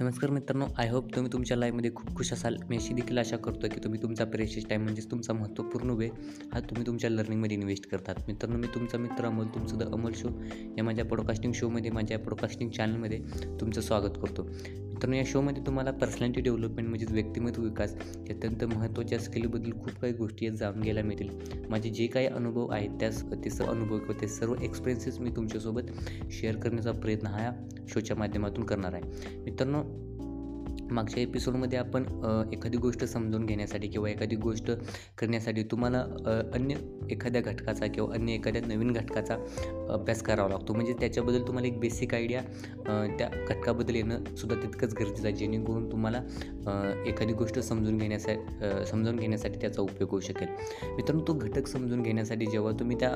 नमस्कार मित्रांनो I hope तुम्ही तुमच्या लाईफमध्ये खूप खुश असाल. मी अशी देखील आशा करतो की तुम्ही तुमचा प्रेशियस टाईम म्हणजेच तुमचा महत्त्वपूर्ण वेळ हा तुम्ही तुमच्या लर्निंगमध्ये इन्व्हेस्ट करतात. मित्रांनो मी तुमचा मित्र अमोल तुमचं द अमोल शो या माझ्या पॉडकास्टिंग शोमध्ये माझ्या पॉडकास्टिंग चॅनलमध्ये तुमचं स्वागत करतो. मित्रांनो या शोमध्ये तुम्हाला पर्सनॅलिटी डेव्हलपमेंट म्हणजेच व्यक्तिमत्व विकास या अत्यंत महत्त्वाच्या स्किलबद्दल खूप काही गोष्टी आहेत जाणून घ्यायला मिळतील. माझे जे काही अनुभव आहेत त्यास ते सर्व अनुभव किंवा ते सर्व एक्सपिरियन्सेस मी तुमच्यासोबत शेअर करण्याचा प्रयत्न हा या शोच्या माध्यमातून करणार आहे. मित्रांनो मागच्या एपिसोडमध्ये आपण एखादी गोष्ट समजून घेण्यासाठी किंवा एखादी गोष्ट करण्यासाठी तुम्हाला अन्य एखाद्या घटकाचा किंवा अन्य एखाद्या नवीन घटकाचा अभ्यास करावा लागतो. म्हणजे त्याच्याबद्दल तुम्हाला एक बेसिक आयडिया त्या घटकाबद्दल येणं सुद्धा तितकंच गरजेचं आहे जेणेकरून तुम्हाला एखादी गोष्ट समजून घेण्यासाठी समजून घेण्यासाठी त्याचा उपयोग होऊ शकेल. मित्रांनो तो घटक समजून घेण्यासाठी जेव्हा तुम्ही त्या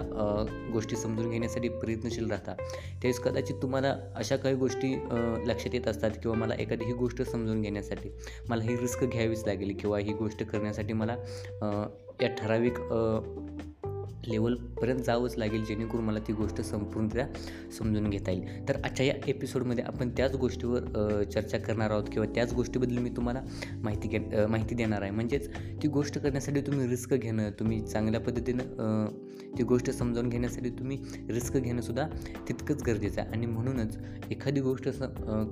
गोष्टी समजून घेण्यासाठी प्रयत्नशील राहता त्यावेळेस कदाचित तुम्हाला अशा काही गोष्टी लक्षात येत असतात किंवा मला एखादी ही गोष्ट समजून घेण्यासाठी मला ही रिस्क घ्यावीच लागेल किंवा ही गोष्ट करण्यासाठी मला या ठराविक लेवलपर्यंत जावंच लागेल जेणेकरून मला ती गोष्ट संपूर्णतः समजून घेता येईल. तर आजच्या या एपिसोडमध्ये आपण त्याच गोष्टीवर चर्चा करणार आहोत किंवा त्याच गोष्टीबद्दल मी तुम्हाला माहिती घे माहिती देणार आहे. म्हणजेच ती गोष्ट करण्यासाठी तुम्ही रिस्क घेणं तुम्ही चांगल्या पद्धतीनं ती गोष्ट समजावून घेण्यासाठी तुम्ही रिस्क घेणंसुद्धा तितकंच गरजेचं आहे. आणि म्हणूनच एखादी गोष्ट स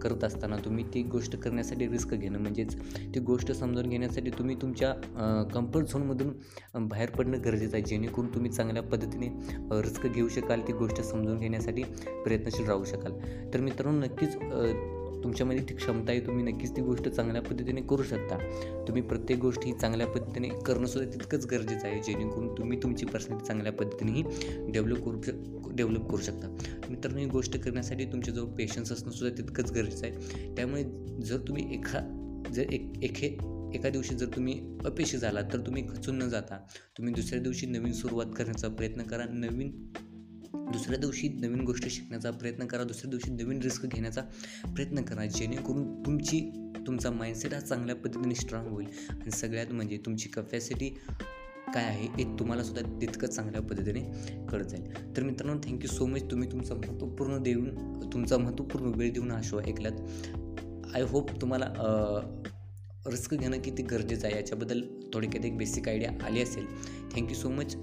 करत असताना तुम्ही ती गोष्ट करण्यासाठी रिस्क घेणं म्हणजेच ती गोष्ट समजावून घेण्यासाठी तुम्ही तुमच्या कम्फर्ट झोनमधून बाहेर पडणं गरजेचं आहे जेणेकरून तुम्ही चांगल्या पद्धतीने रिस्क घेऊ शकाल ती गोष्ट समजून घेण्यासाठी प्रयत्नशील राहू शकाल. तर मित्रांनो नक्कीच तुमच्यामध्ये ती क्षमता आहे तुम्ही नक्कीच ती गोष्ट चांगल्या पद्धतीने करू शकता. तुम्ही प्रत्येक गोष्ट ही चांगल्या पद्धतीने करणंसुद्धा तितकंच गरजेचं आहे जेणेकरून तुम्ही तुमची पर्सनॅलिटी चांगल्या पद्धतीनेही डेव्हलप करू शक डेव्हलप करू शकता. मित्रांनो ही गोष्ट करण्यासाठी तुमच्याजवळ पेशन्स असणंसुद्धा तितकंच गरजेचं आहे. त्यामुळे जर तुम्ही एखा जर एक एखे एका दिवशी जर तुम्ही अपयशी झालात तर तुम्ही खचून न जाता तुम्ही दुसऱ्या दिवशी नवीन सुरुवात करण्याचा प्रयत्न करा नवीन दुसऱ्या दिवशी नवीन गोष्ट शिकण्याचा प्रयत्न करा दुसऱ्या दिवशी नवीन रिस्क घेण्याचा प्रयत्न करा. जेणेकरून तुमची तुमचा माइंडसेट हा चांगल्या पद्धतीने स्ट्रॉंग होईल. आणि सगळ्यात म्हणजे तुमची कपॅसिटी काय आहे हे तुम्हाला सुद्धा तितकंच चांगल्या पद्धतीने कळत जाईल. तर मित्रांनो थँक्यू सो मच तुम्ही तुमचा महत्त्वपूर्ण देऊन तुमचा महत्त्वपूर्ण वेळ देऊन हा शो ऐकलात. आय होप तुम्हाला रिस्क घेणं किती गरजेचं आहे याच्याबद्दल थोडक्यात एक बेसिक आयडिया आली असेल. Thank you so much